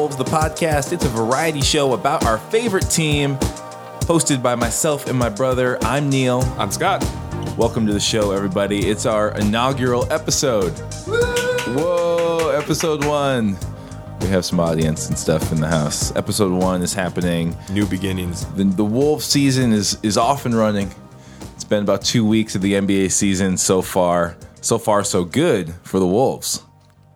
Wolves, the podcast. It's a variety show about our favorite team, hosted by myself and my brother. I'm Neil. I'm Scott. Welcome to the show, everybody. It's our inaugural episode. Whoa, episode one. We have some audience and stuff in the house. Episode one is happening. New beginnings. The, the Wolves season is, is off and running. It's been about two weeks of the NBA season so far. So far, so good for the Wolves.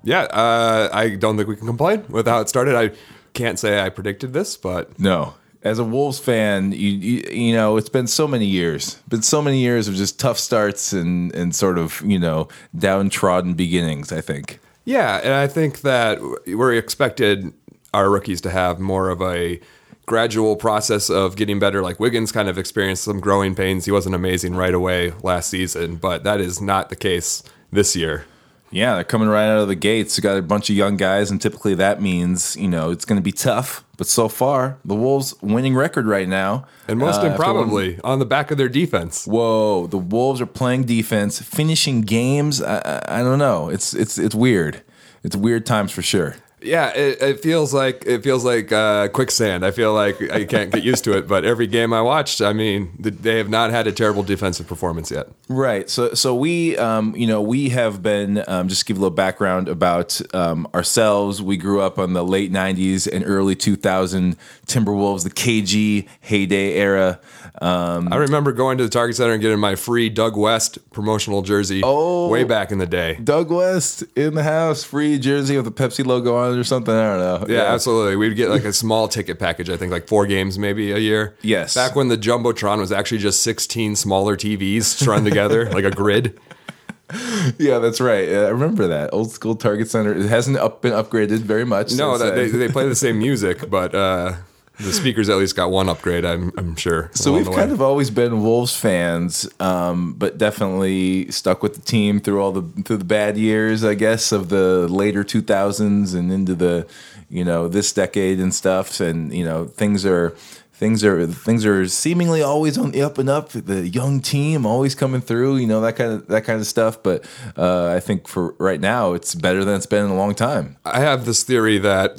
Yeah, uh, I don't think we can complain with how it started. I can't say I predicted this, but No. As a Wolves fan, you, you you know it's been so many years, been so many years of just tough starts and and sort of you know downtrodden beginnings. I think. yeah, and I think that we're expected our rookies to have more of a gradual process of getting better. Like Wiggins kind of experienced some growing pains. He wasn't amazing right away last season, but that is not the case this year. Yeah, they're coming right out of the gates. You got a bunch of young guys, and typically that means you know it's going to be tough. But so far, the Wolves' winning record right now, And most uh, improbably on the back of their defense. Whoa, the Wolves are playing defense, finishing games. I, I, I don't know. It's it's it's weird. It's weird times for sure. Yeah, it, it feels like it feels like uh, quicksand. I feel like I can't get used to it. But every game I watched, I mean, they have not had a terrible defensive performance yet. Right. So so we um, you know we have been um, just to give a little background about um, ourselves. We grew up on the late '90s and early 2000 Timberwolves, the KG heyday era. Um, I remember going to the Target Center and getting my free Doug West promotional jersey Oh. way back in the day. Doug West in the house, free jersey with the Pepsi logo on it or something. I don't know. Yeah, absolutely. We'd get like a small ticket package. I think like four games maybe a year. Yes. Back when the jumbotron was actually just 16 smaller TVs strung together like a grid. yeah, that's right. I remember that old school Target Center. It hasn't up, been upgraded very much. No, that, they, they play the same music, but uh, the speakers at least got one upgrade. I'm I'm sure. So we've kind of always been Wolves fans, um, but definitely stuck with the team through all the through the bad years, I guess, of the later two thousands and into the, you know, this decade and stuff. And you know, things are things are things are seemingly always on the up and up. The young team always coming through, you know, that kind of that kind of stuff. But uh, I think for right now, it's better than it's been in a long time. I have this theory that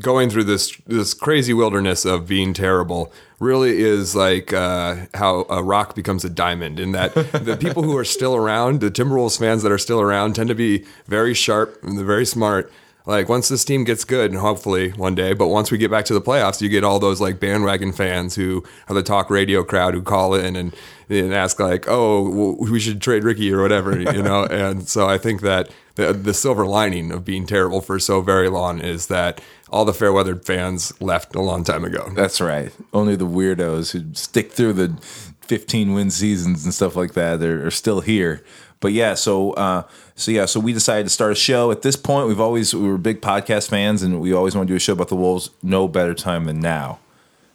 going through this this crazy wilderness of being terrible really is like uh, how a rock becomes a diamond. In that the people who are still around, the Timberwolves fans that are still around, tend to be very sharp and they're very smart. Like once this team gets good, and hopefully one day, but once we get back to the playoffs, you get all those like bandwagon fans who are the talk radio crowd who call in and, and ask like, "Oh, we should trade Ricky or whatever," you know. and so I think that the, the silver lining of being terrible for so very long is that all the fair weathered fans left a long time ago. That's right. Only the weirdos who stick through the 15 win seasons and stuff like that are, are still here. But yeah, so uh, so yeah, so we decided to start a show. At this point, we've always we were big podcast fans, and we always want to do a show about the Wolves. No better time than now.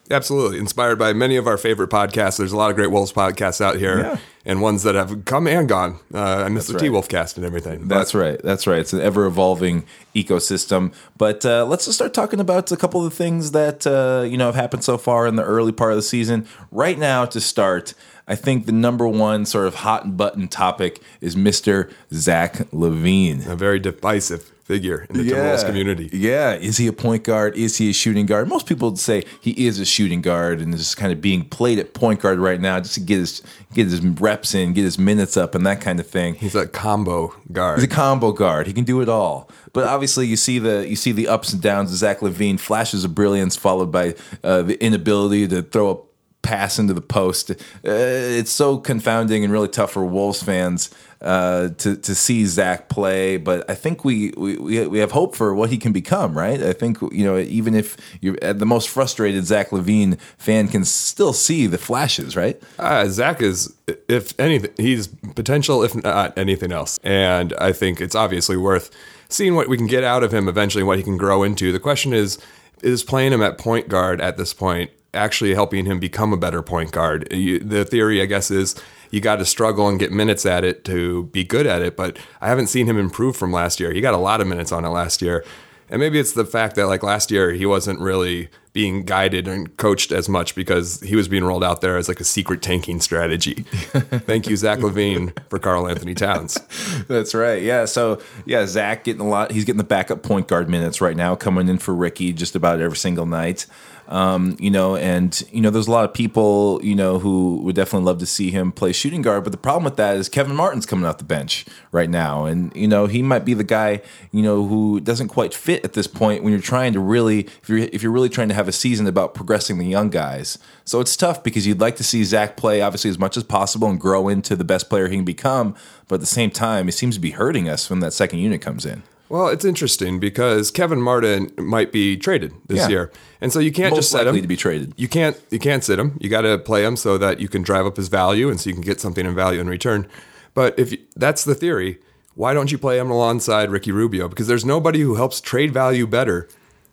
Absolutely. Inspired by many of our favorite podcasts. There's a lot of great Wolves podcasts out here Yeah. and ones that have come and gone. Uh, I miss the right. T Wolf cast and everything. That's right. That's right. It's an ever evolving ecosystem. But uh, let's just start talking about a couple of the things that uh, you know have happened so far in the early part of the season. Right now, to start, I think the number one sort of hot button topic is Mister Zach LaVine. a very divisive figure in the Timberwolves community. Yeah. Is he a point guard? Is he a shooting guard? Most people would say he is a shooting guard and is kind of being played at point guard right now just to get his get his reps in, get his minutes up, and that kind of thing. He's a combo guard. He's a combo guard. He can do it all. But obviously, you see the you see the ups and downs of Zach LaVine, flashes of brilliance followed by uh, the inability to throw a pass into the post. Uh, it's so confounding and really tough for Wolves fans uh, to to see Zach play. But I think we, we we have hope for what he can become. Right? I think you know even if you're uh, the most frustrated Zach LaVine fan can still see the flashes. Right? Uh, Zach is, if anything, he's potential, if not anything else. And I think it's obviously worth seeing what we can get out of him eventually, what he can grow into. The question is, is playing him at point guard at this point actually helping him become a better point guard? You, the theory, I guess, is you got to struggle and get minutes at it to be good at it. But I haven't seen him improve from last year. He got a lot of minutes on it last year. And maybe it's the fact that like last year he wasn't really being guided and coached as much because he was being rolled out there as like a secret tanking strategy. Thank you, Zach LaVine, for Karl-Anthony Towns. That's right. Yeah. So yeah, Zach getting a lot. He's getting the backup point guard minutes right now, coming in for Ricky just about every single night. Um, you know, and you know, there's a lot of people, you know, who would definitely love to see him play shooting guard. But the problem with that is Kevin Martin's coming off the bench right now, and you know, he might be the guy, you know, who doesn't quite fit at this point when you're trying to really, if you're if you're really trying to have a season about progressing the young guys. So it's tough because you'd like to see Zach play obviously as much as possible and grow into the best player he can become, but at the same time, it seems to be hurting us when that second unit comes in. Well, it's interesting because Kevin Martin might be traded this Yeah. year, and so you can't Most just set likely him to be traded. You can't you can't sit him. You got to play him so that you can drive up his value, and so you can get something in value in return. But if you, that's the theory, why don't you play him alongside Ricky Rubio? Because there's nobody who helps trade value better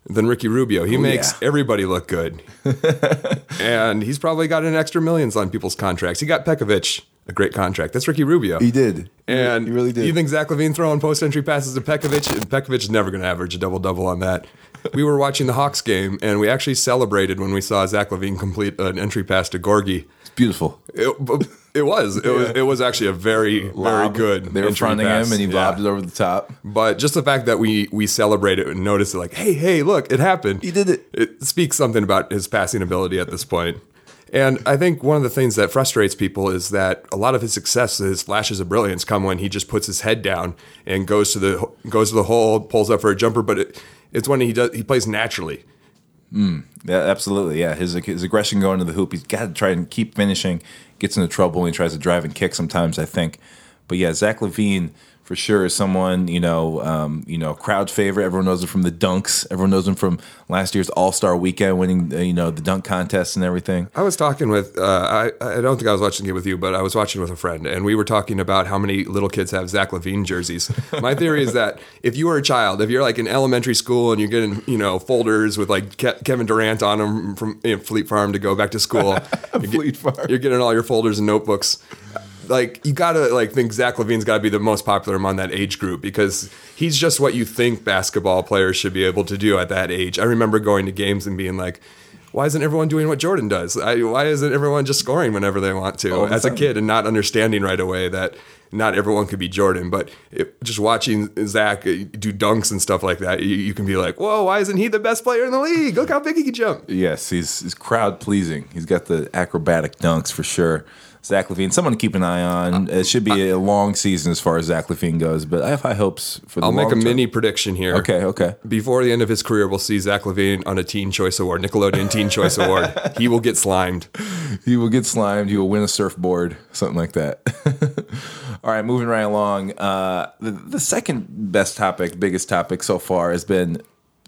than Ricky Rubio. He makes yeah. everybody look good, and he's probably got an extra millions on people's contracts. He got Pekovic a great contract. That's Ricky Rubio. He did. And he really did. You think Zach LaVine throwing post entry passes to Pekovic? And Pekovic is never going to average a double double on that. we were watching the Hawks game, and we actually celebrated when we saw Zach LaVine complete an entry pass to Gorgui. It's beautiful. It, it was. It was. It was actually a very, very Lob. good. They were fronting pass. him, and he Yeah. lobbed it over the top. But just the fact that we we celebrated and noticed it, like, hey, hey, look, it happened. He did it. It speaks something about his passing ability at this point. And I think one of the things that frustrates people is that a lot of his success, his flashes of brilliance, come when he just puts his head down and goes to the goes to the hole, pulls up for a jumper. But it, it's when he does he plays naturally. Hmm. Yeah, absolutely. Yeah, his his aggression going to the hoop. He's got to try and keep finishing. Gets into trouble when he tries to drive and kick. Sometimes I think, but yeah, Zach LaVine for sure is someone you know, um, you know, crowd favorite. Everyone knows him from the dunks. Everyone knows him from last year's All Star Weekend, winning uh, you know the dunk contest and everything. I was talking with uh, I I don't think I was watching it with you, but I was watching with a friend, and we were talking about how many little kids have Zach LaVine jerseys. My theory is that if you were a child, if you're like in elementary school and you're getting you know folders with like Ke- Kevin Durant on them from you know, Fleet Farm to go back to school, you're get- Fleet Farm. you're getting all your folders and notebooks. Like you gotta like think Zach LaVine's got to be the most popular among that age group because he's just what you think basketball players should be able to do at that age. I remember going to games and being like, why isn't everyone doing what Jordan does? I, why isn't everyone just scoring whenever they want to as a kid and not understanding right away that not everyone could be Jordan? But it, just watching Zach uh, do dunks and stuff like that, you, you can be like, whoa, why isn't he the best player in the league? Look how big he can jump. Yes, he's he's crowd pleasing. He's got the acrobatic dunks for sure. Zach LaVine, someone to keep an eye on. It should be a long season as far as Zach LaVine goes, but I have high hopes for the. I'll make a term. mini prediction here. Okay, okay. Before the end of his career, we'll see Zach LaVine on a Teen Choice Award, Nickelodeon Teen Choice Award. He will get slimed. He will get slimed. He will win a surfboard, something like that. All right, moving right along. Uh, the, the second best topic, biggest topic so far has been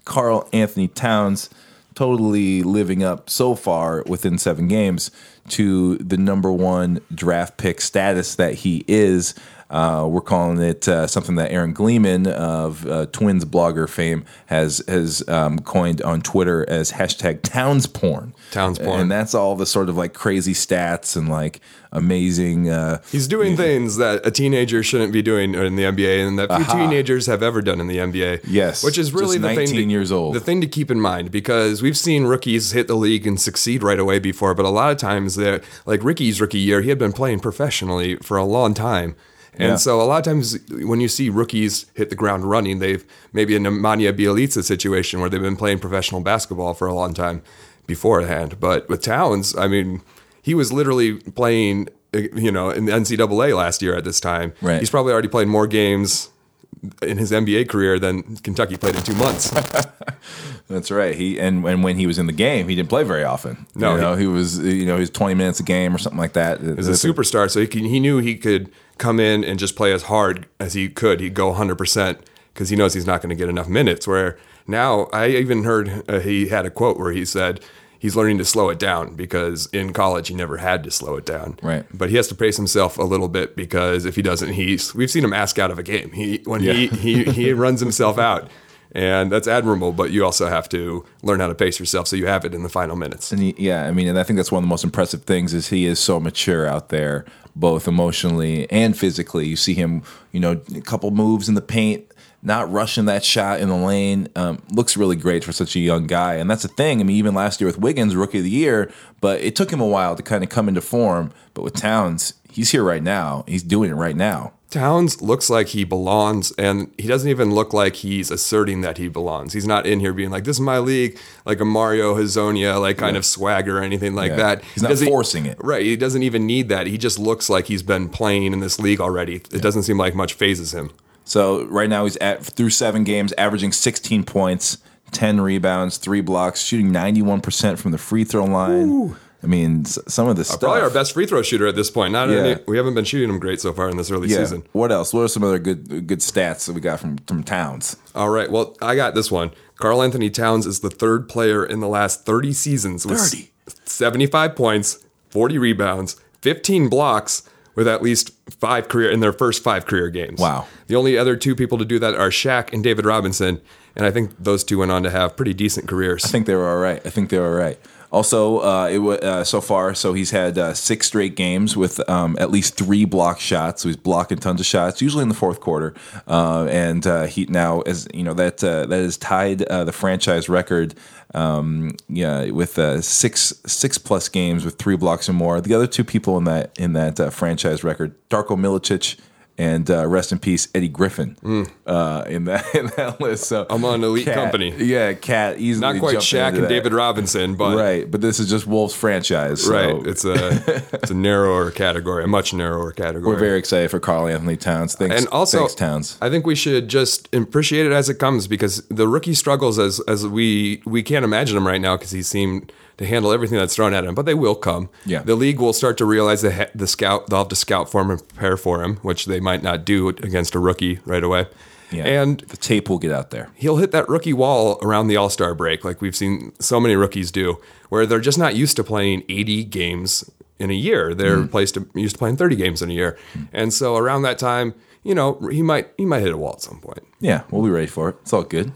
Karl-Anthony Towns totally living up so far within seven games to the number one draft pick status that he is. Uh, we're calling it uh, something that Aaron Gleeman of uh, Twins blogger fame has has um, coined on Twitter as hashtag Towns porn. Towns porn. and that's all the sort of like crazy stats and like amazing. Uh, He's doing things that a teenager shouldn't be doing in the NBA, and that few teenagers have ever done in the NBA. Yes, which is really just the thing. 19 to, years old. The thing to keep in mind because we've seen rookies hit the league and succeed right away before, but a lot of times, they're like Ricky's rookie year, he had been playing professionally for a long time. And Yeah. so a lot of times when you see rookies hit the ground running, they've maybe a Nemanja Bjelica situation where they've been playing professional basketball for a long time beforehand. But with Towns, I mean, he was literally playing, you know, in the NCAA last year at this time. Right. He's probably already played more games in his NBA career than Kentucky played in two months. That's right. He and, and when he was in the game, he didn't play very often. No, you know, he, was you know he was twenty minutes a game or something like that. As a superstar, so he, can, he knew he could come in and just play as hard as he could. He'd go 100% because he knows he's not going to get enough minutes. Where now, I even heard uh, he had a quote where he said he's learning to slow it down because in college he never had to slow it down. Right. But he has to pace himself a little bit because if he doesn't, he's we've seen him ask out of a game. He when he, he he runs himself out. And that's admirable, but you also have to learn how to pace yourself so you have it in the final minutes. And he, yeah, I mean, and I think that's one of the most impressive things is he is so mature out there, both emotionally and physically. You see him, you know, a couple moves in the paint, not rushing that shot in the lane. Um, looks really great for such a young guy. And that's the thing. I mean, even last year with Wiggins, rookie of the year, but it took him a while to kind of come into form. But with Towns, he's here right now. He's doing it right now. Towns looks like he belongs, and he doesn't even look like he's asserting that he belongs. He's not in here being like, "This is my league," like a Mario Hezonja, like kind of swagger or anything like Yeah. that. He's not forcing it. right? He doesn't even need that. He just looks like he's been playing in this league already. It doesn't seem like much phases him. So right now he's at through seven games, averaging 16 points, 10 rebounds, three blocks, shooting 91% from the free throw line. I mean, some of this stuff. Uh, probably our best free throw shooter at this point. Not Yeah. any, we haven't been shooting him great so far in this early Yeah. season. What else? What are some other good good stats that we got from from Towns? All right. Well, I got this one. Karl-Anthony Towns is the third player in the last 30 seasons with 30? 75 points, 40 rebounds, 15 blocks with at least five career in their first five career games. Wow. The only other two people to do that are Shaq and David Robinson, and I think those two went on to have pretty decent careers. I think they were all right. I think they were all right. Also, uh, it wa uh, so far. So he's had uh, six straight games with um, at least three block shots. So he's blocking tons of shots, usually in the fourth quarter. Uh, and uh, he now, as you know, that uh, that has tied the franchise record. Um, yeah, with six six plus games with three blocks or more. The other two people in that in that franchise record, Darko Milicic. And uh, rest in peace, Eddie Griffin, uh, in that in that list. So I'm on elite Cat- company. Yeah, Cat easily Not quite Shaq and that. David Robinson, but Right, but this is just Wolves franchise. So right. It's a it's a narrower category, a much narrower category. we're very excited for Karl-Anthony Towns. Thanks, and also thanks Towns. I think we should just appreciate it as it comes because the rookie struggles as as we we can't imagine him right now because he seemed to handle everything that's thrown at him, but they will come. Yeah. the league will start to realize that the scout they'll have to scout for him and prepare for him, which they might not do against a rookie right away. Yeah, And the tape will get out there. he'll hit that rookie wall around the All Star break, like we've seen so many rookies do, where they're just not used to playing 80 games in a year. They're Mm-hmm. placed to, used to playing 30 games in a year, and so around that time, you know, he might he might hit a wall at some point. Yeah, we'll be ready for it. It's all good.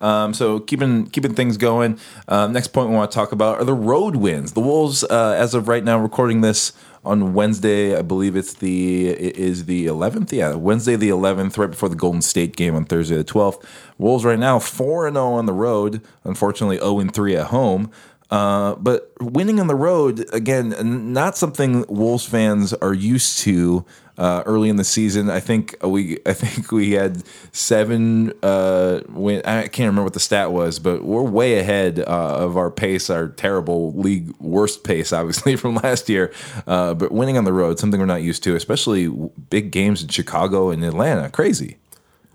Um, so keeping keeping things going. Um, next point we want to talk about are the road wins. The Wolves, uh, as of right now, recording this on Wednesday. I believe it's the it is the 11th. Yeah, Wednesday the 11th, right before the Golden State game on Thursday the 12th. Wolves right now four and zero on the road. Unfortunately, zero and three at home. Uh, but winning on the road again, not something Wolves fans are used to. Uh, early in the season, I think we, I think we had seven. Uh, win, I can't remember what the stat was, but we're way ahead uh, of our pace, our terrible league worst pace, obviously from last year. Uh, but winning on the road, something we're not used to, especially big games in Chicago and Atlanta, crazy.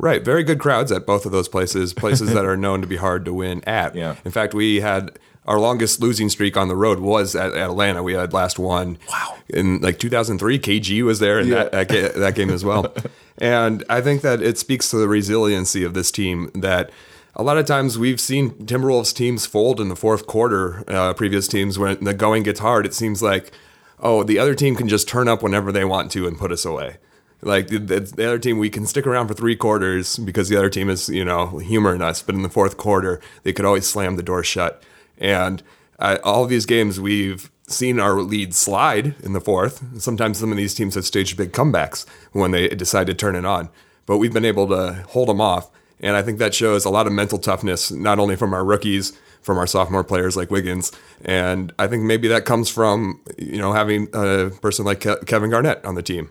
Right, very good crowds at both of those places, places that are known to be hard to win at. Yeah. In fact, we had our longest losing streak on the road was at, at Atlanta. We had last one. Wow. In like 2003, KG was there in that that, that game as well. and I think that it speaks to the resiliency of this team that. A lot of times we've seen Timberwolves teams fold in the fourth quarter. Uh, previous teams, when the going gets hard, it seems like, oh, the other team can just turn up whenever they want to and put us away. Like the, the, the other team, we can stick around for three quarters because the other team is, you know, humoring us. But in the fourth quarter, they could always slam the door shut. And uh, all of these games, we've seen our lead slide in the fourth. Sometimes some of these teams have staged big comebacks when they decide to turn it on. But we've been able to hold them off. And I think that shows a lot of mental toughness, not only from our rookies, from our sophomore players like Wiggins. And I think maybe that comes from, you know, having a person like Ke- Kevin Garnett on the team.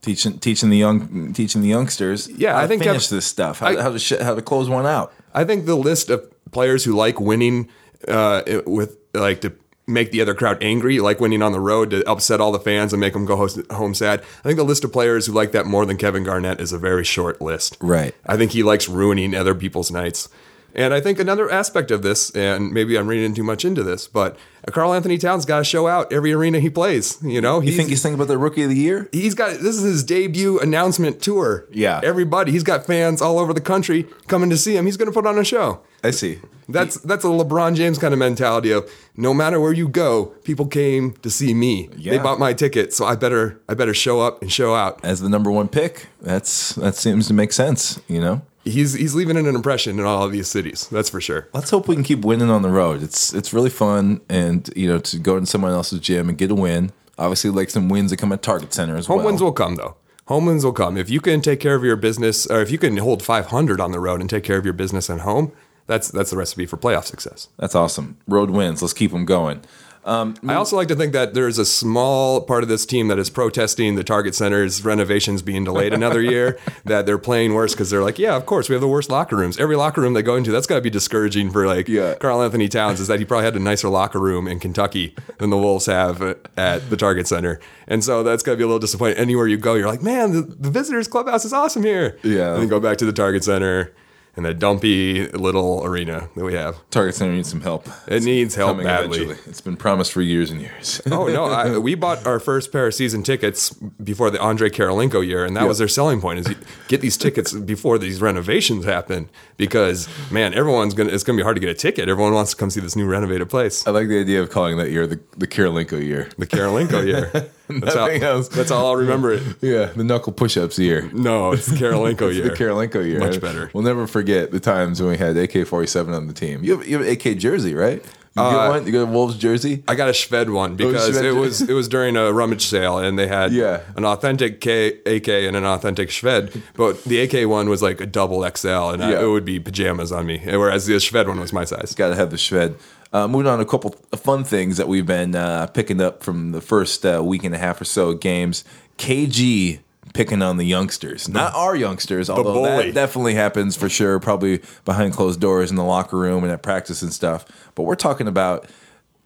Teaching, teaching the young, teaching the youngsters. Yeah, I to think finish Kev- this stuff, how, I- how to sh- how to close one out. I think the list of players who like winning uh, with like to make the other crowd angry, like winning on the road to upset all the fans and make them go home sad. I think the list of players who like that more than Kevin Garnett is a very short list. Right. I think he likes ruining other people's nights. And I think another aspect of this, and maybe I'm reading too much into this, but Karl-Anthony Towns got to show out every arena he plays. You know, You think he's thinking about the rookie of the year? he's got this is his debut announcement tour. Yeah. everybody, he's got fans all over the country coming to see him. He's going to put on a show. I see. That's that's a LeBron James kind of mentality of no matter where you go, people came to see me. They bought my ticket, so I better I better show up and show out. As the number one pick, that's that seems to make sense. You know. He's he's leaving an impression in all of these cities. That's for sure. Let's hope we can keep winning on the road. It's it's really fun, and you know, to go into someone else's gym and get a win. Obviously, like some wins that come at Target Center as well. Home well. wins will come though. home wins will come. If you can take care of your business, or if you can hold 500 on the road and take care of your business at home, that's that's the recipe for playoff success. That's awesome. Road wins. Let's keep them going. Um, I also like to think that there's a small part of this team that is protesting the Target Center's renovations being delayed another year. That they're playing worse because they're like, yeah, of course we have the worst locker rooms. Every locker room they go into, that's got to be discouraging for like Yeah. Karl-Anthony Towns. Is that he probably had a nicer locker room in Kentucky than the Wolves have at the Target Center, and so that's got to be a little disappointing. Anywhere you go, you're like, man, the, the visitors clubhouse is awesome here. Yeah. and then go back to the Target Center. And the dumpy little arena that we have. Target Center needs some help. It needs help badly. eventually. It's been promised for years and years. Oh no! I, we bought our first pair of season tickets before the Andrei Kirilenko year, and that was their selling point: is you get these tickets before these renovations happen. Because man, everyone's gonna it's gonna be hard to get a ticket. Everyone wants to come see this new renovated place, I like the idea of calling that year the, the Kirilenko year. the Kirilenko year. That's how, else. that's how I'll remember it. Yeah, the knuckle push-ups year. No, it's the Kirilenko year. The Kirilenko year. Much better. We'll never forget the times when we had AK-47 on the team. You have, you have an AK jersey, right? You Uh, get one? You got a Wolves jersey? I got a Shved one because Shved. it was it was during a rummage sale and they had Yeah. an authentic K, AK and an authentic Shved, but the AK one was like a double XL and I, it would be pajamas on me, whereas the Shved one was my size. Got to have the shved. Uh, moving on to a couple of fun things that we've been uh, picking up from the first uh, week and a half or so of games. KG picking on the youngsters, not our youngsters, although that definitely happens for sure, probably behind closed doors in the locker room and at practice and stuff. But we're talking about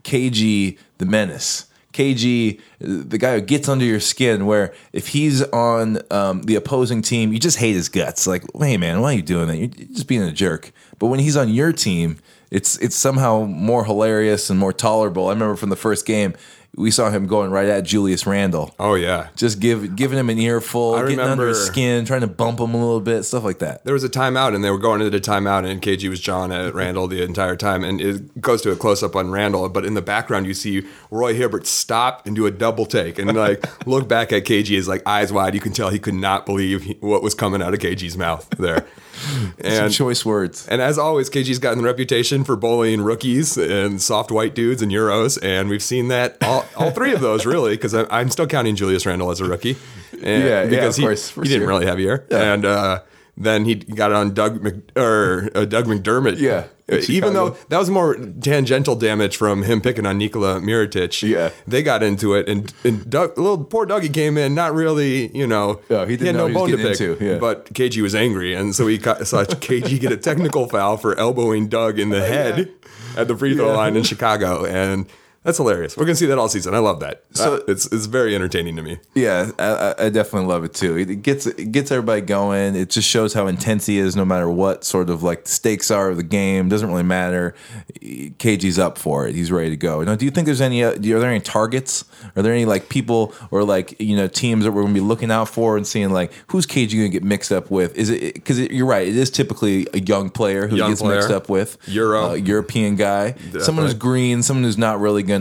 KG the menace. KG, the guy who gets under your skin, where if he's on um, the opposing team, you just hate his guts. Like, hey man, why are you doing that? You're just being a jerk. But when he's on your team, it's it's somehow more hilarious and more tolerable. I remember from the first game, we saw him going right at Julius Randle, Oh yeah. just give giving him an earful, I getting under his skin, trying to bump him a little bit, stuff like that. There was a timeout, and they were going into the timeout, and KG was jawing at Randle the entire time. And it goes to a close up on Randle, but in the background, you see Roy Hibbert stop and do a double take and like look back at KG, his like eyes wide. You can tell he could not believe he, what was coming out of KG's mouth there. Some And choice words. and as always, KG's gotten the reputation for bullying rookies and soft white dudes and Euros, and we've seen that all, all three of those really, because I'm still counting Julius Randle as a rookie. Yeah, yeah, because of he, course, he didn't really have a year, and uh, then he got on Doug Mc, or uh, Doug McDermott. Yeah, Uh, even though that was more tangential damage from him picking on Nikola Mirotic. Yeah. they got into it, and and Doug, little poor Dougie came in, not really, you know, Yeah, he didn't had know no he bone to pick, into, yeah. but KG was angry, and so he got, saw KG get a technical foul for elbowing Doug in the head at the free throw Yeah. line in Chicago, and that's hilarious. We're gonna see that all season. I love that. So- Uh, it's it's very entertaining to me. Yeah, I, I- definitely love it too. It gets it gets everybody going. It just shows how intense he is, no matter what sort of like stakes are of the game. Doesn't really matter. KG's up for it. He's ready to go. Now, do you think there's any? Uh, are there any targets? Are there any like people or like you know teams that we're gonna be looking out for and seeing like who's KG gonna get mixed up with? Is it because you're right? It is typically a young player who Young gets player. mixed up with Euro. uh, European guy, someone who's green, someone who's not really gonna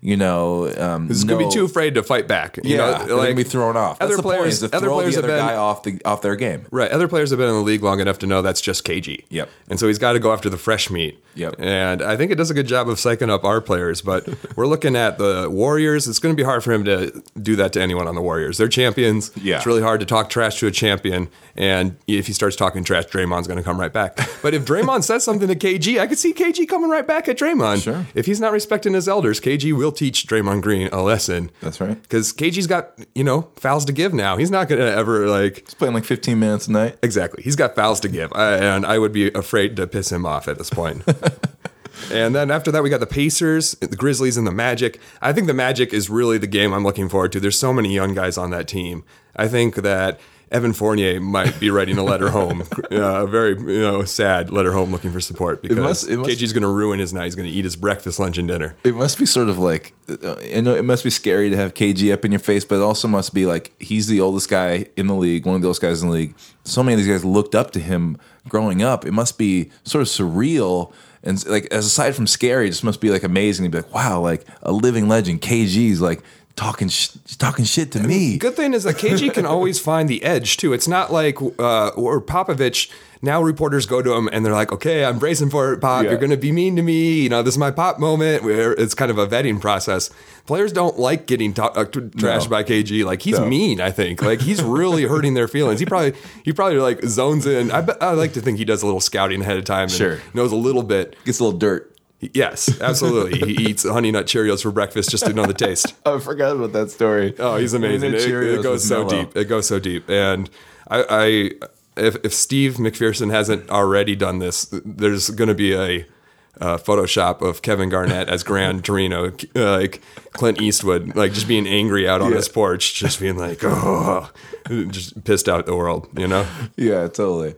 you know um, He's gonna be too afraid to fight back. You yeah, know, gonna be thrown off. That's Other players, is to other players the have been guy off the off their game. Right. Other players have been in the league long enough to know that's just KG. Yep. And so he's got to go after the fresh meat. Yep. And I think it does a good job of psyching up our players, but we're looking at the Warriors. It's going to be hard for him to do that to anyone on the Warriors. They're champions. Yeah. It's really hard to talk trash to a champion. And if he starts talking trash, Draymond's going to come right back. But if Draymond says something to KG, I could see KG coming right back at Draymond. Sure. If he's not respecting his elders, KG will teach Draymond Green a lesson. That's right. Because KG's got, you know, fouls to give now. He's not going to ever, like, He's playing like 15 minutes a night. Exactly. He's got fouls to give, I, and I would be afraid to piss him off at this point. and then after that, we got the Pacers, the Grizzlies, and the Magic. I think the Magic is really the game I'm looking forward to. There's so many young guys on that team. I think that Evan Fournier might be writing a letter home, uh, a very you know sad letter home, looking for support because must- it must- KG's going to ruin his night. He's going to eat his breakfast, lunch, and dinner. It must be sort of like, uh, I know it must be scary to have KG up in your face, but it also must be like he's the oldest guy in the league, one of those guys in the league. So many of these guys looked up to him growing up. It must be sort of surreal. And like, as aside from scary, it just must be like amazing to be like, wow, like a living legend. KG's like talking sh- talking shit to me. Good thing is that KG can always find the edge too. It's not like uh, or Popovich. Now reporters go to him and they're like, "Okay, I'm bracing for it, Pop. Yeah. You're going to be mean to me. You know, this is my Pop moment." Where it's kind of a vetting process. Players don't like getting ta- uh, t- trashed No. by KG. Like he's No. mean. I think like he's really hurting their feelings. He probably he probably like zones in. I bet, I like to think he does a little scouting ahead of time. And Sure. knows a little bit. Gets a little dirt. Yes, absolutely. he eats honey nut Cheerios for breakfast just to know the taste. I forgot about that story. Oh, he's amazing. It, it goes so Mellow. deep. It goes so deep. And I, I if, if Steve McPherson hasn't already done this, there's going to be a uh, Photoshop of Kevin Garnett as Gran Torino, uh, like Clint Eastwood, like just being angry out on Yeah. his porch, just being like, oh, just pissed out the world, you know? Yeah, totally.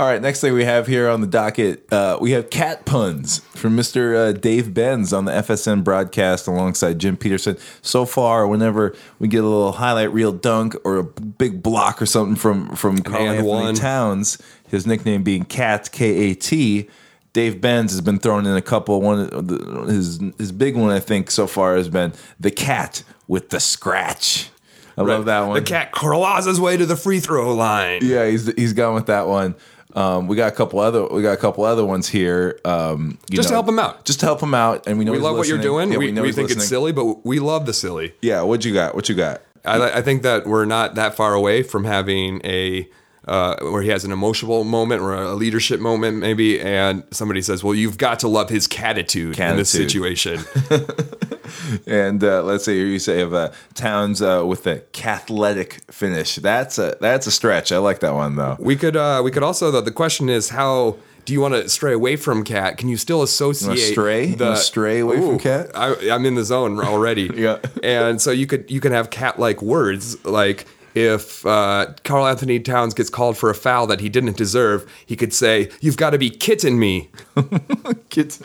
All right, next thing we have here on the docket, uh, we have cat puns from Mr. Uh, Dave Benz on the FSN broadcast alongside Jim Peterson. So far, whenever we get a little highlight reel dunk or a big block or something from from Carl and Anthony one. Towns, his nickname being Cat K A T. Dave Benz has been thrown in a couple. One the, his his big one, I think, so far has been the cat with the scratch. I love that one. The cat claws his way to the free throw line. Yeah, he's he's gone with that one. Um, we got a couple other we got a couple other ones here. Um, you Just to help him out. Just to help him out, and we know We love what you're doing. Yeah, we know we think it's silly, but we love the silly. Yeah, what you got? What you got? I, I think that we're not that far away from having a uh, where he has an emotional moment or a leadership moment, maybe, and somebody says, "Well, you've got to love his catitude in this situation." And uh, let's say you say of uh, towns uh, with a Catholic finish. That's a that's a stretch. I like that one though. we could uh, we could also the, the question is how. Do you want to stray away from cat? Can you still associate stray? You wanna stray away from cat? I, I'm in the zone already. Yeah. and so you could you can have cat like words like if uh, Karl-Anthony Towns gets called for a foul that he didn't deserve, he could say, "You've got to be kitten me." Kids.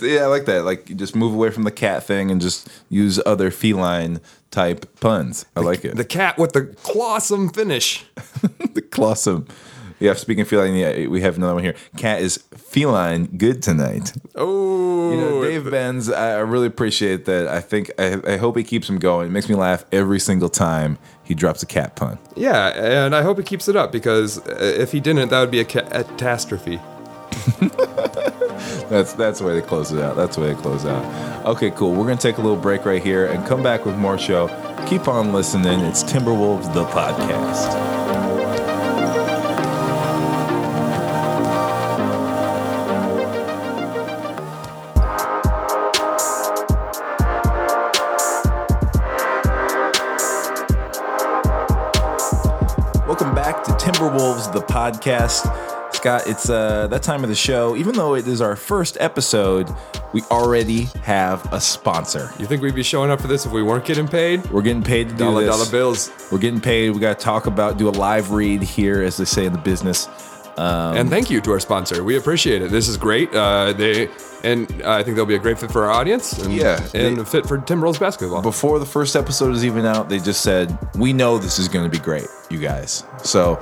yeah, I like that. Like just move away from the cat thing and just use other feline type puns. I like it. The cat with the clawsome finish. the clawsome. Yeah, speaking of feline, yeah, we have another one here. Cat is feline good tonight. Oh, You know, Dave Benz, I I really appreciate that. I think I, I hope he keeps him going. It makes me laugh every single time he drops a cat pun. yeah, and I hope he keeps it up because uh, if he didn't, that would be a ca- catastrophe. That's that's the way they close it out. That's the way they close out. Okay, cool. We're gonna take a little break right here and come back with more show. Keep on listening. It's Timberwolves the podcast. Timberwolves, the podcast. Scott, it's uh, that time of the show. Even though it is our first episode, we already have a sponsor. You think we'd be showing up for this if we weren't getting paid? We're getting paid to do Dollar this. dollar bills. We're getting paid. We got to talk about, do a live read here, as they say in the business. Um, and thank you to our sponsor. We appreciate it. This is great. Uh, they and I think they'll be a great fit for our audience. And, Yeah, and they- a fit for Timberwolves basketball. Before the first episode is even out, they just said, We know this is going to be great, you guys. So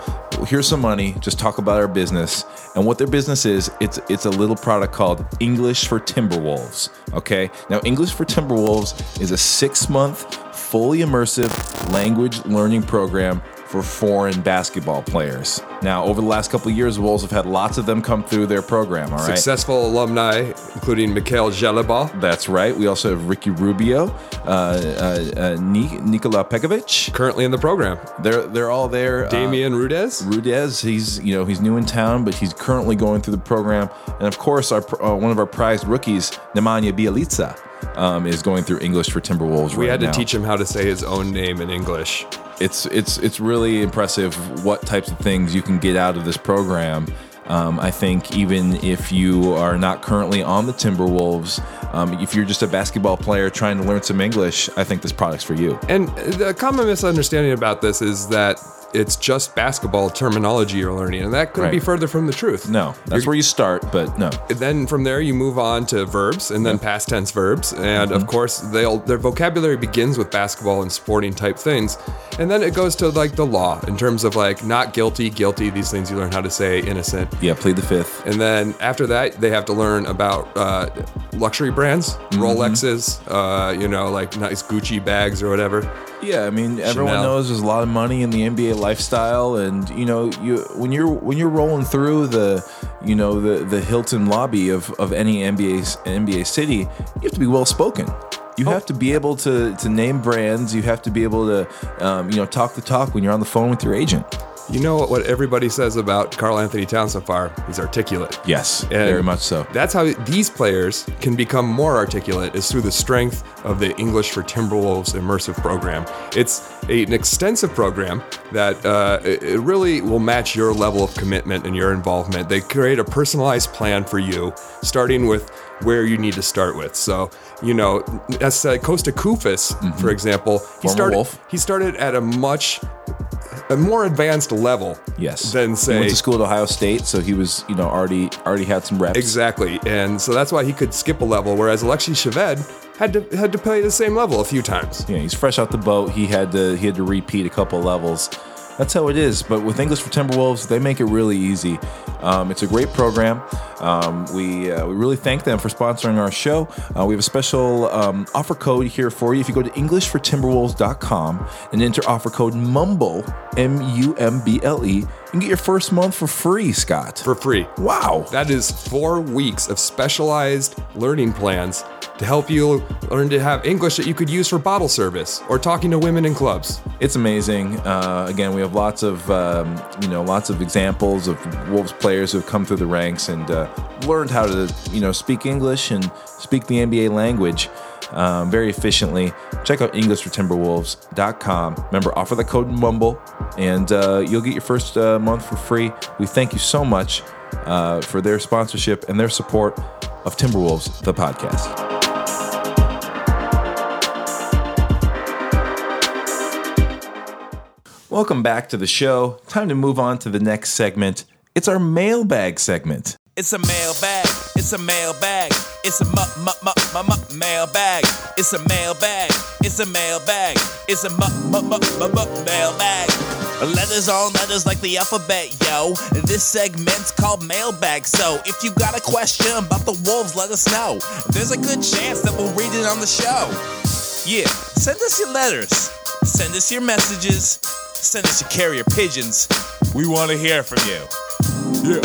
here's some money. Just talk about our business. And what their business is, it's it's a little product called English for Timberwolves. Okay. Now, English for Timberwolves is a six month, fully immersive language learning program for foreign basketball players. Now, over the last couple of years, the Wolves have had lots of them come through their program. All right. Successful alumni, including Mikhail Zheleba, That's right. We also have Ricky Rubio, uh, uh, uh, Ni- Nikola Pekovic. currently in the program. They're they're all there. Uh, Damjan Rudez. Rudez, he's you know he's new in town, but he's currently going through the program, and of course, our uh, one of our prized rookies, Nemanja Bjelica, um, is going through English for Timberwolves. We right had to now. teach him how to say his own name in English. It's it's it's really impressive what types of things you can get out of this program. Um, I think even if you are not currently on the Timberwolves, um, if you're just a basketball player trying to learn some English, I think this product's for you. And the common misunderstanding about this is that it's just basketball terminology you're learning, and that couldn't be further from the truth. No, that's where you start, but no. then from there you move on to verbs and then past tense verbs and Mm-hmm. of course they'll their vocabulary begins with basketball and sporting type things and then it goes to like the law in terms of like not guilty guilty these things you learn how to say innocent Yeah, plead the fifth. and then after that they have to learn about uh, luxury brands Mm-hmm. rolexes uh, you know like nice gucci bags or whatever Yeah, I mean everyone Chanel. knows there's a lot of money in the NBA lifestyle, and you know you when you're when you're rolling through the you know the the Hilton lobby of of any NBA NBA city, you have to be well spoken. You have to be able to to name brands. You have to be able to um, you know talk the talk when you're on the phone with your agent. You know what everybody says about carl anthony towns so far he's articulate Yes, And very much so. That's how these players can become more articulate is through the strength of the English for Timberwolves immersive program. It's a- an extensive program that uh, it really will match your level of commitment and your involvement. They create a personalized plan for you, starting with where you need to start with. So, you know, that's uh, Kosta Koufos, for example. He Former started. Wolf. He started at a much a more advanced level. Yes, Than he went to school at Ohio State, so he was you know already already had some reps. Exactly, and so that's why he could skip a level, whereas Alexei Shved had to had to play the same level a few times. Yeah, he's fresh out the boat. He had to he had to repeat a couple levels. That's how it is. But with English for Timberwolves, they make it really easy. Um, it's a great program. Um, we uh, we really thank them for sponsoring our show. Uh, we have a special um, offer code here for you. If you go to EnglishForTimberwolves.com and enter offer code MUMBLE M U M B L E, you can get your first month for free. Scott, For free. wow, That is four weeks of specialized learning plans to help you learn to have English that you could use for bottle service or talking to women in clubs. it's amazing. Uh, again, we have lots of um, you know lots of examples of Wolves players who have come through the ranks and uh, learned how to you know speak English and speak the NBA language um, very efficiently. Check out EnglishForTimberwolves.com. Remember, offer the code Mumble, and uh, you'll get your first uh, month for free. We thank you so much uh, for their sponsorship and their support of Timberwolves, the podcast. Welcome back to the show. Time to move on to the next segment. It's our mailbag segment. It's a mailbag. It's a mailbag. It's a mu- mu- mailbag. It's a mailbag. It's a mailbag. It's a mu- mu- mailbag. Letters on letters like the alphabet, yo. This segment's called mailbag. So if you got a question about the wolves, let us know. There's a good chance that we'll read it on the show. Yeah, send us your letters. Send us your messages. Send us your carrier pigeons. We want to hear from you. Yeah.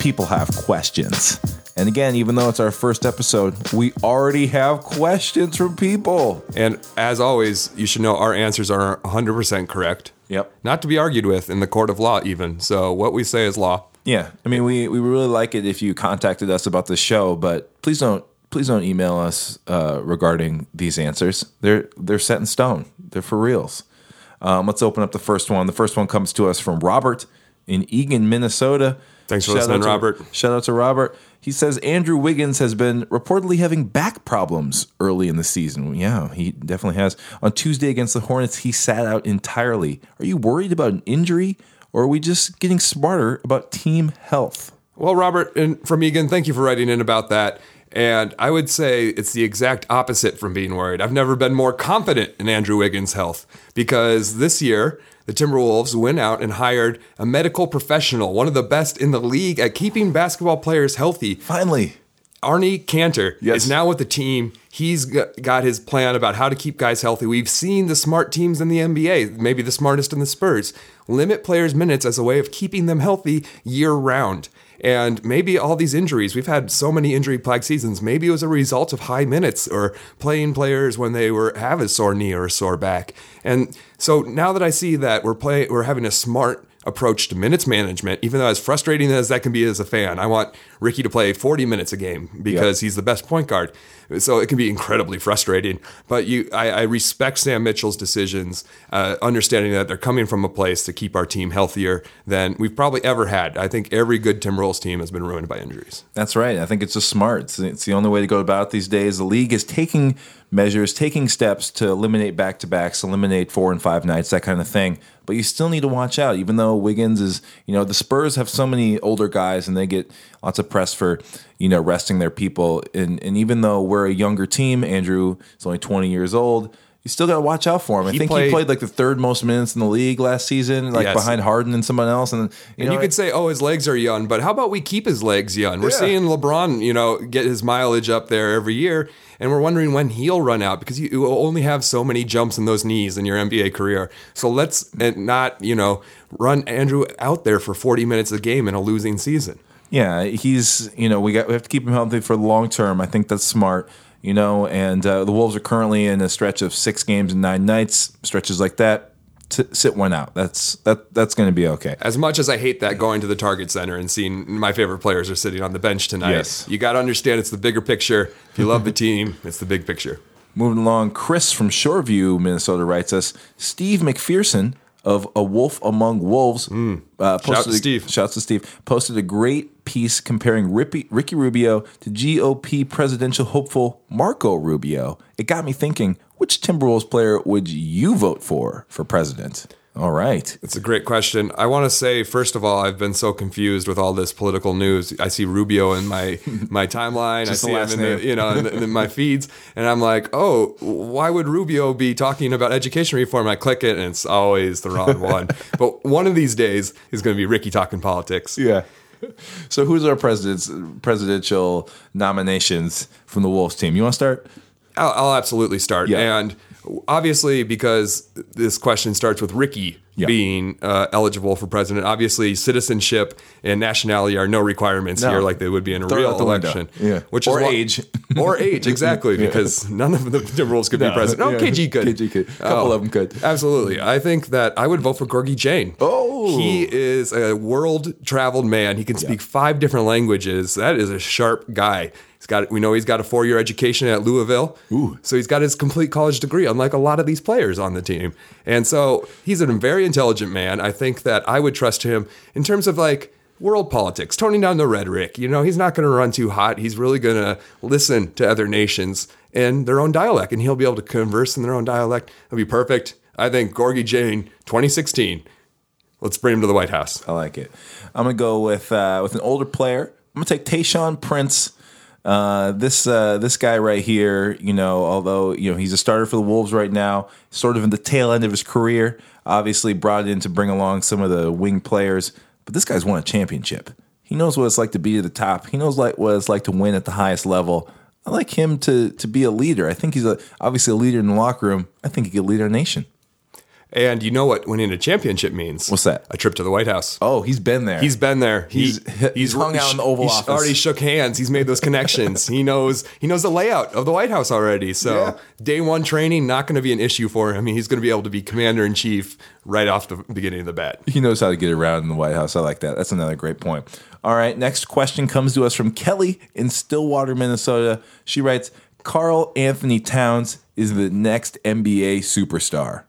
People have questions. And again, even though it's our first episode, we already have questions from people. And as always, you should know our answers are 100% correct. Yep. Not to be argued with in the court of law, even. So what we say is law. Yeah, I mean, we, we really like it if you contacted us about the show, but please don't please don't email us uh, regarding these answers. They're they're set in stone. They're for reals. Um, let's open up the first one. The first one comes to us from Robert in Eagan, Minnesota. Thanks for Shout listening, to- Robert. Shout out to Robert. He says Andrew Wiggins has been reportedly having back problems early in the season. Yeah, he definitely has. On Tuesday against the Hornets, he sat out entirely. Are you worried about an injury, or are we just getting smarter about team health? Well, Robert and from Eagan, thank you for writing in about that. And I would say it's the exact opposite from being worried. I've never been more confident in Andrew Wiggins' health because this year the Timberwolves went out and hired a medical professional, one of the best in the league at keeping basketball players healthy. Finally, Arnie Kander Yes. is now with the team. He's got his plan about how to keep guys healthy. We've seen the smart teams in the NBA, maybe the smartest in the Spurs, limit players' minutes as a way of keeping them healthy year round. And maybe all these injuries, we've had so many injury plagued seasons. Maybe it was a result of high minutes or playing players when they were have a sore knee or a sore back. And so now that I see that we're play, we're having a smart approach to minutes management, even though as frustrating as that can be as a fan, I want Ricky to play 40 minutes a game because he's the best point guard. So it can be incredibly frustrating. But you, I, I respect Sam Mitchell's decisions, uh, understanding that they're coming from a place to keep our team healthier than we've probably ever had. I think every good Timberwolves team has been ruined by injuries. that's right. I think it's just smart. It's, it's the only way to go about these days. The league is taking measures, taking steps to eliminate back to backs, eliminate four and five nights, that kind of thing. But you still need to watch out, even though Wiggins is, you know, the Spurs have so many older guys and they get lots of press for, you know, resting their people. And, and even though we're a younger team, Andrew is only 20 years old. You still got to watch out for him. I He think played- he played like the third most minutes in the league last season, like Yes. behind Harden and someone else. And you, And know, you could say, oh, his legs are young, but how about we keep his legs young? We're Yeah. seeing LeBron, you know, get his mileage up there every year, and we're wondering when he'll run out because you will only have so many jumps in those knees in your NBA career. So let's uh, not, you know, run Andrew out there for 40 minutes a game in a losing season. Yeah, he's you know we got we have to keep him healthy for the long term. I think that's smart. You know, and uh, the Wolves are currently in a stretch of six games and nine nights. Stretches like that, t- sit one out. That's that that's going to be okay. As much as I hate that going to the Target Center and seeing my favorite players are sitting on the bench tonight, Yes. you got to understand it's the bigger picture. If you love the team, it's the big picture. Moving along, Chris from Shoreview, Minnesota writes us Steve McPherson of A Wolf Among Wolves. Uh, Shout to Steve. Shouts to Steve. Posted a great piece comparing Rippy, Ricky Rubio to GOP presidential hopeful Marco Rubio. It got me thinking, which Timberwolves player would you vote for for president? All right. It's a great question. I want to say, first of all, I've been so confused with all this political news. I see Rubio in my my timeline. I see him in the, you know in, the- in my feeds, and I'm like, oh, why would Rubio be talking about education reform? I click it, and it's always the wrong one. but one of these days is going to be Ricky talking politics. Yeah. So who's our president's presidential nominations from the Wolves team? You want to start? I'll, I'll absolutely start. Yeah. And obviously, because this question starts with Ricky Yeah. being uh, eligible for president, obviously citizenship and nationality are no requirements No. here like they would be in a Throw real out the window. election. Yeah. Which Or is why- age. or age, exactly, because none of the Timberwolves could be president. Oh, yeah. KG could. KG could. A couple of 'em could. Absolutely. I think that I would vote for Gorgui Dieng. Oh. He is a world traveled man. He can speak five different languages. That is a sharp guy. Got we know he's got a four year education at Louisville. Ooh. So he's got his complete college degree, unlike a lot of these players on the team. And so he's a very intelligent man. I think that I would trust him in terms of like world politics, toning down the rhetoric. You know, he's not going to run too hot. He's really going to listen to other nations and their own dialect, and he'll be able to converse in their own dialect. It'll be perfect. I think Gorgui Dieng, 2016. Let's bring him to the White House. I like it. I'm gonna go with uh, with an older player. I'm gonna take Tayshaun Prince. Uh, this uh, this guy right here, you know, although you know he's a starter for the Wolves right now, sort of in the tail end of his career. Obviously, brought in to bring along some of the wing players, but this guy's won a championship. He knows what it's like to be at the top. He knows like what it's like to win at the highest level. I like him to to be a leader. I think he's a, obviously a leader in the locker room. I think he could lead our nation. And you know what winning a championship means? What's that? A trip to the White House. Oh, he's been there. He's been there. He, He's- he's hung out in the Oval he's Office. already shook hands. He's made those connections. he knows he knows the layout of the White House already. So Yeah. day one training not going to be an issue for him. I mean, he's going to be able to be commander in chief right off the beginning of the bat. He knows how to get around in the White House. I like that. That's another great point. All right, next question comes to us from Kelly in Stillwater, Minnesota. She writes Karl-Anthony Towns is the next NBA superstar.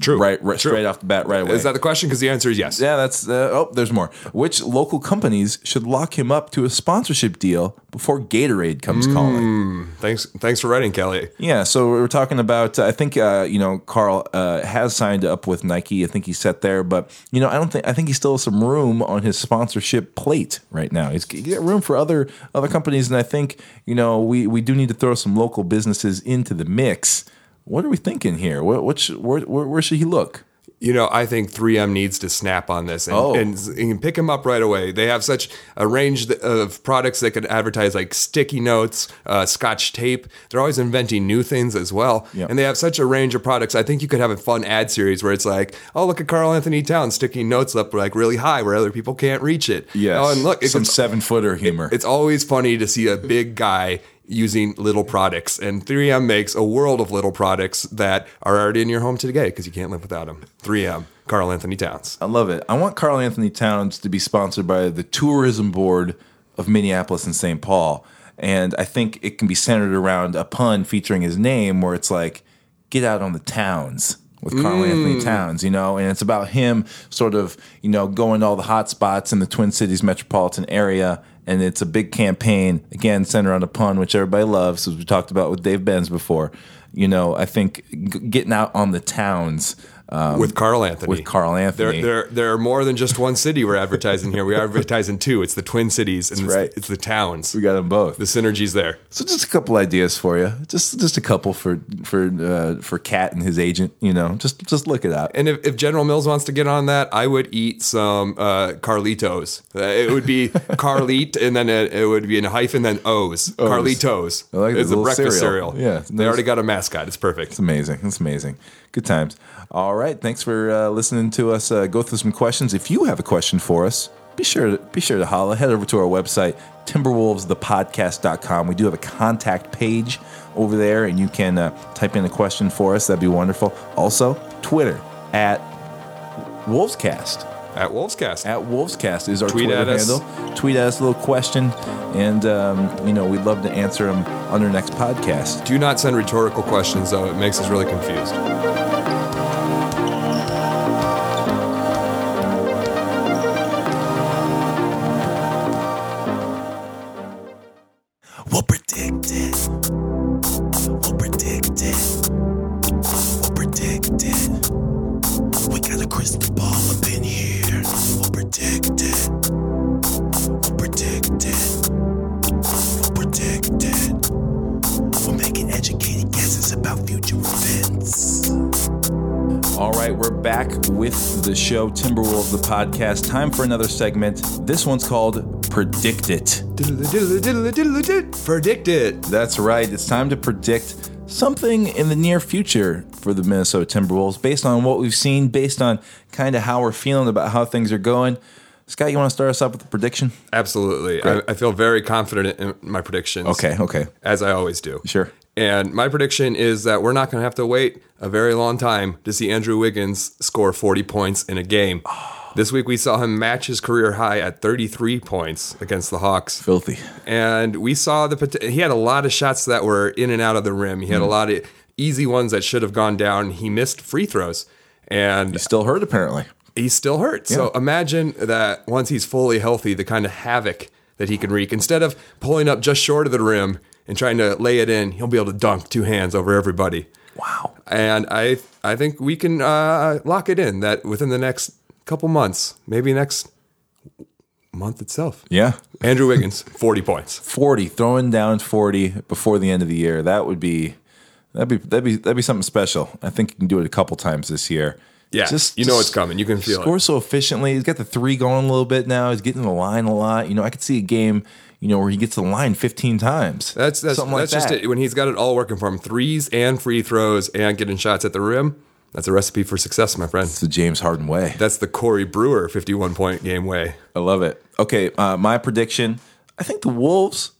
True. Right, right True. straight off the bat, right away. Is that the question? Because the answer is yes. yeah, that's uh, oh, there's more. Which local companies should lock him up to a sponsorship deal before Gatorade comes calling? Thanks. Thanks for writing, Kelly. Yeah, so we're talking about. I think uh, you know Karl uh, has signed up with Nike. I think he's set there, but you know I don't think I think he still has some room on his sponsorship plate right now. He's he's got room for other other companies, and I think you know we we do need to throw some local businesses into the mix. What are we thinking here? What, what should, where, where where should he look? You know, I think 3M needs to snap on this and, Oh. and, and pick him up right away. They have such a range of products that could advertise like sticky notes, uh, scotch tape. They're always inventing new things as well. Yep. And they have such a range of products. I think you could have a fun ad series where it's like, oh, look at Karl-Anthony Towns sticking notes up like really high where other people can't reach it. Oh, and look, it some seven footer humor. it's always funny to see a big guy using little products. And 3M makes a world of little products that are already in your home today because you can't live without them. 3M, Karl-Anthony Towns. I love it. I want Karl-Anthony Towns to be sponsored by the Tourism Board of Minneapolis and St. Paul. And I think it can be centered around a pun featuring his name where it's like, get out on the towns with Karl-Anthony mm. Towns, you know? And it's about him sort of, you know, going to all the hot spots in the Twin Cities metropolitan area and it's a big campaign again centered on a pun, which everybody loves, as we talked about with Dave Benz before. You know, I think g- getting out on the towns um, with Karl-Anthony. with Karl-Anthony. There, there, there are more than just one city we're advertising here. We are advertising two. It's the Twin Cities and it's, right. it's the towns. we got them both. The synergies there. So just a couple ideas for you. Just just a couple for for uh, for KAT and his agent. You know, just just look it up. And if, if General Mills wants to get on that, I would eat some uh, Carlitos. Uh, it would be Carlite, and then it, it would be in a hyphen, then O's. Carlitos. I like the it's a breakfast cereal. cereal. Yeah, they already got a mascot. It's perfect. It's amazing. It's amazing. Good times. All right. Thanks for uh, listening to us uh, go through some questions. If you have a question for us, be sure to be sure to holla. Head over to our website, timberwolvesthepodcast.com. We do have a contact page over there, and you can uh, type in a question for us. That'd be wonderful. Also, Twitter at Wolvescast. At Wolvescast. At Wolvescast is our Tweet Twitter us. handle. Tweet at us a little question, and um, you know we'd love to answer them on our next podcast. Do not send rhetorical questions, though. It makes us really confused. Show Timberwolves, the podcast. Time for another segment. This one's called Predict It. Predict it. That's right. It's time to predict something in the near future for the Minnesota Timberwolves based on what we've seen, based on kind of how we're feeling about how things are going. Scott, you want to start us off with a prediction? Absolutely. I, I feel very confident in my predictions. Okay, okay. As I always do. Sure. And my prediction is that we're not going to have to wait a very long time to see Andrew Wiggins score 40 points in a game. This week we saw him match his career high at 33 points against the Hawks. Filthy. And we saw the he had a lot of shots that were in and out of the rim. He had a hmm. lot of easy ones that should have gone down. He missed free throws. And he's Still hurt, apparently. he's still hurt. So imagine that once he's fully healthy, the kind of havoc that he can wreak. Instead of pulling up just short of the rim and trying to lay it in, he'll be able to dunk two hands over everybody. Wow. And I I think we can uh, lock it in that within the next couple months, maybe next month itself. Yeah. Andrew Wiggins, 40 points. 40, throwing down 40 before the end of the year. That would be that'd be that'd be that'd be something special. I think you can do it a couple times this year. Yeah, just you know it's coming. You can feel it. Scores so efficiently. He's got the three going a little bit now. He's getting the line a lot. You know, I could see a game, you know, where he gets the line 15 times. That's that's something like just that. it. When he's got it all working for him, threes and free throws and getting shots at the rim. That's a recipe for success, my friend. It's the James Harden way. That's the Corey Brewer 51 point game way. I love it. Okay, uh, my prediction. I think the Wolves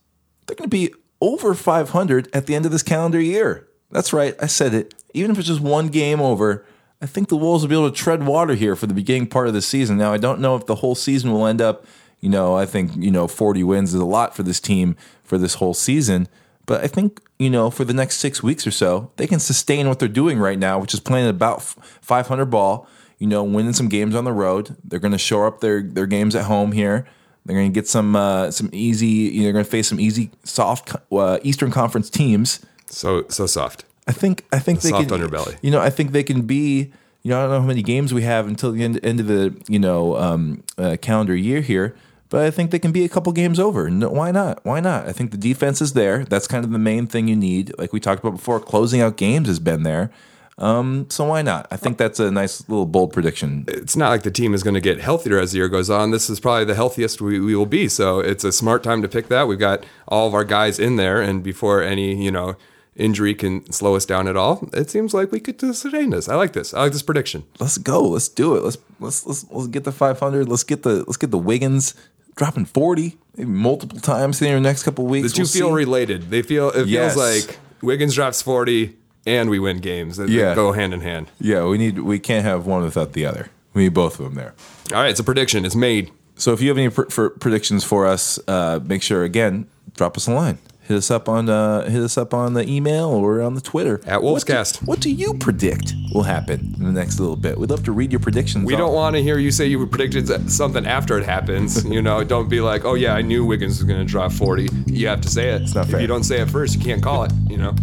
they're going to be over 500 at the end of this calendar year. That's right. I said it. Even if it's just one game over, I think the Wolves will be able to tread water here for the beginning part of the season. Now, I don't know if the whole season will end up. You know, I think you know 40 wins is a lot for this team for this whole season. But I think you know for the next six weeks or so, they can sustain what they're doing right now, which is playing about 500 ball. You know, winning some games on the road. They're going to shore up their their games at home here. They're going to get some uh, some easy. You know, they're going to face some easy, soft uh, Eastern Conference teams. So so soft. I think I think they soft can, underbelly. You know, I think they can be. You know, I don't know how many games we have until the end, end of the you know um, uh, calendar year here, but I think they can be a couple games over. No, why not? Why not? I think the defense is there. That's kind of the main thing you need. Like we talked about before, closing out games has been there. Um, so why not? I think that's a nice little bold prediction. It's not like the team is going to get healthier as the year goes on. This is probably the healthiest we, we will be. So it's a smart time to pick that. We've got all of our guys in there, and before any you know injury can slow us down at all, it seems like we could sustain this. I like this. I like this prediction. Let's go. Let's do it. Let's let's let's let's get the 500. Let's get the let's get the Wiggins dropping 40 maybe multiple times in the next couple of weeks. The two We'll feel see. related. They feel it Yes. feels like Wiggins drops forty and we win games. They, they Yeah. go hand in hand. Yeah, we need we can't have one without the other. We need both of them there. All right, it's a prediction. It's made. So if you have any pr- for predictions for us, uh, make sure again drop us a line. Hit us up on uh, hit us up on the email or on the Twitter At What do- What do, you predict will happen in the next little bit? We'd love to read your predictions. We on- don't want to hear you say you predicted something after it happens. You know, don't be like, oh yeah, I knew Wiggins was going to drop 40. You have to say it. not if you don't say it first, you can't call it. You know.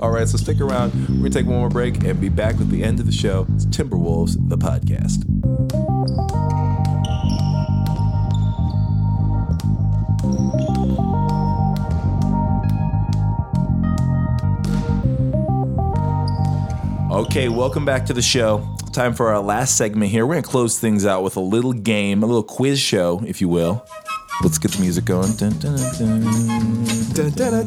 All right, so stick around. We're gonna take one more break and be back with the end of the show. It's Timberwolves, the podcast. Okay, welcome back to the show. Time for our last segment here. We're gonna close things out with a little game, a little quiz show, if you will. Let's get the music going. Dun, dun, dun, dun.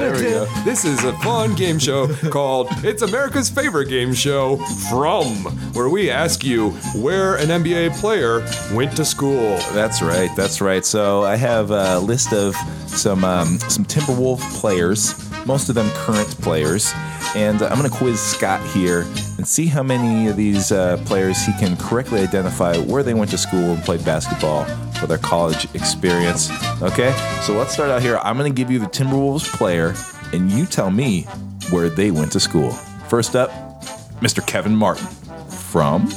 there we go. This is a fun game show called It's America's Favorite Game Show From, where we ask you where an NBA player went to school. That's right. That's right. So I have a list of some um, some Timberwolf players, most of them current players, and uh, I'm going to quiz Scott here and see how many of these uh, players he can correctly identify where they went to school and played basketball for their college experience. Okay. So let's start out here. I'm going to give you the Timberwolves player, and you tell me where they went to school. First up, Mr. Kevin Martin from.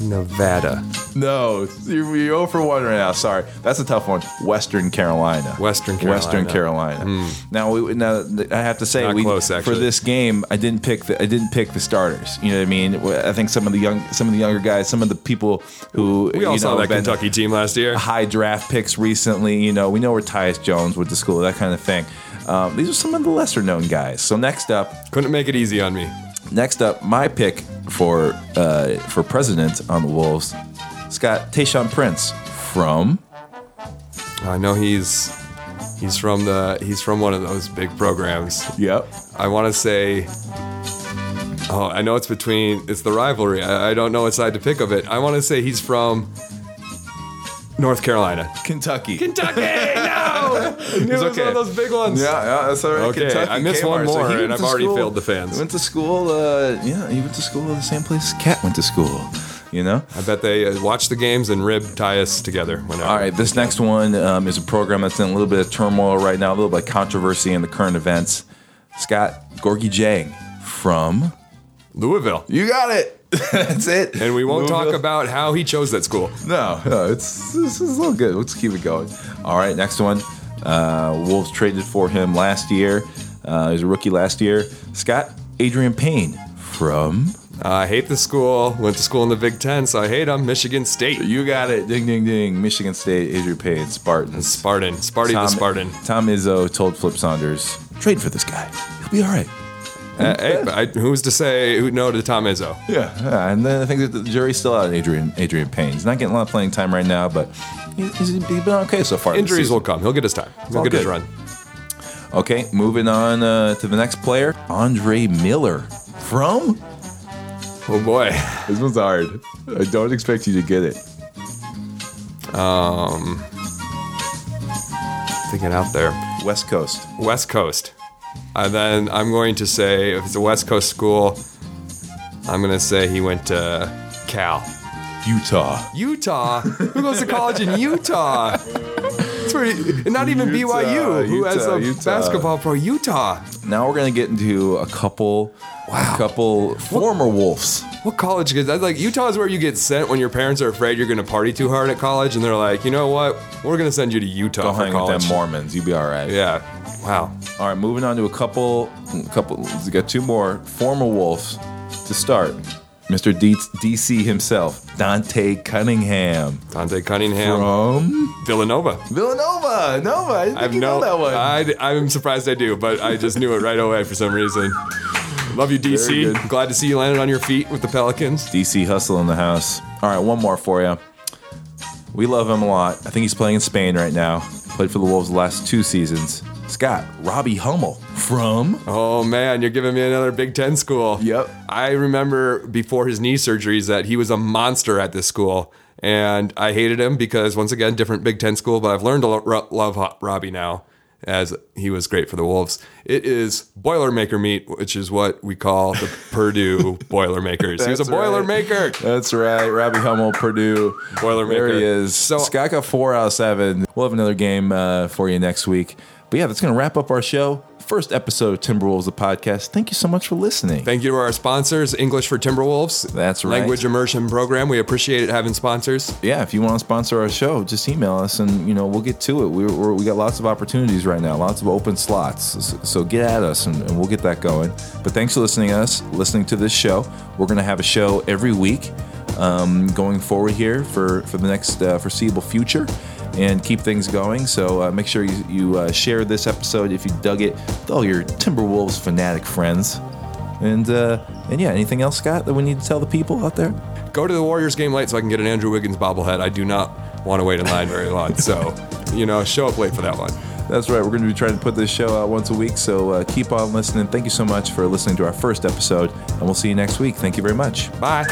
Nevada. No, you're, you're 0 for 1 right now. Sorry. That's a tough one. Western Carolina. Western Western Carolina. Carolina. Now, we, now I have to say, we, close, for this game, I didn't pick the I didn't pick the starters. You know what I mean? I think some of the young some of the younger guys, some of the people who We all you saw know, that Kentucky team last year. high draft picks recently. You know, we know where Tyus Jones went to school, that kind of thing. Um, these are some of the lesser known guys. So next up, Couldn't make it easy on me. Next up, my pick for uh, for president on the Wolves, Scott Tayshaun Prince from. I know he's he's from the he's from one of those big programs. Yep. I want to say. Oh, I know it's between. It's the rivalry. I, I don't know what side to pick of it. I want to say he's from North Carolina. Kentucky. Kentucky. No, it was okay. one of those big ones. Yeah, yeah, that's all right. Okay, Kentucky, I missed Kmart. one more, he and I've to already school- failed the fans. He went to school. Uh, yeah, he went to school the same place KAT went to school. You know. I bet they uh, watch the games and rib tie us together. Whenever. All right, this next one um, is a program that's in a little bit of turmoil right now, a little bit of controversy in the current events. Scott Gorgui Dieng from. Louisville. You got it. That's it. And we won't talk about how he chose that school. No, no, it's this is a little good. Let's keep it going. All right, next one. Uh, Wolves traded for him last year. Uh, he was a rookie last year. Scott Adreian Payne from. I hate the school. Went to school in the Big Ten, so I hate them. Michigan State. You got it. Ding, ding, ding. Michigan State. Adreian Payne. Spartans. Spartan. Sparty the Spartan. Tom Izzo told Flip Saunders, trade for this guy. He'll be all right. Uh, hey, I, who's to say who no to Tom Izzo? Yeah, yeah, and then I think that the jury's still out Adreian Adreian Payne. He's not getting a lot of playing time right now, but he's, he's been okay so far. Injuries will come. He'll get his time. He'll all get his good. run. Okay, moving on uh, to the next player, Andre Miller from. Oh boy. This one's hard. I don't expect you to get it. Um thinking out there. West Coast. West Coast. And then I'm going to say if it's a West Coast school, I'm going to say he went to Cal. Utah. Utah. Who goes to college in Utah? It's where you- and not even Utah, BYU, who has a Utah. basketball pro. Utah. Now we're gonna get into a couple, a couple former Wolves. What college? Because that's like Utah is where you get sent when your parents are afraid you're going to party too hard at college, and they're like, you know what? We're going to send you to Utah Go for hang with college. them Mormons. You'll be all right. Yeah. Wow. All right, moving on to a couple, a couple. We got two more former Wolves to start. Mr. D- DC himself, Dante Cunningham Dante Cunningham, from Villanova. Villanova. Nova. I didn't I have think you know that one. I, I'm surprised I do, but I just knew it right away for some reason. Love you, DC. Glad to see you landed on your feet with the Pelicans. DC Hustle in the house. All right, one more for you. We love him a lot. I think he's playing in Spain right now. Played for the Wolves the last two seasons. Scott, Robbie Hummel from. Oh man, you're giving me another Big Ten school. Yep. I remember before his knee surgeries that he was a monster at this school, and I hated him because once again, different Big Ten school. But I've learned to lo- love Robbie now, as he was great for the Wolves. It is Boilermaker meat, which is what we call the Purdue Boilermakers. he was a That's right. That's right. Robbie Hummel, Purdue. Boilermaker. There he is. So- Scott got four out of seven. We'll have another game uh, for you next week. But yeah, that's going to wrap up our show. First episode of Timberwolves, the podcast. Thank you so much for listening. Thank you to our sponsors, English for Timberwolves. That's right. Language immersion program. We appreciate it having sponsors. yeah, if you want to sponsor our show, just email us and you know we'll get to it. We're, we're, we got lots of opportunities right now, lots of open slots. So, get at us and, and we'll get that going. But thanks for listening to us, listening to this show. We're going to have a show every week um, going forward here for for the next uh, foreseeable future. And keep things going. So uh, make sure you, you uh, share this episode if you dug it with all your Timberwolves fanatic friends. And uh, and yeah, anything else, Scott, that we need to tell the people out there? Go to the Warriors game late so I can get an Andrew Wiggins bobblehead. I do not want to wait in line very long. So, you know, show up late for that one. That's right. We're going to be trying to put this show out once a week. So uh, keep on listening. Thank you so much for listening to our first episode, and we'll see you next week. Thank you very much. Bye.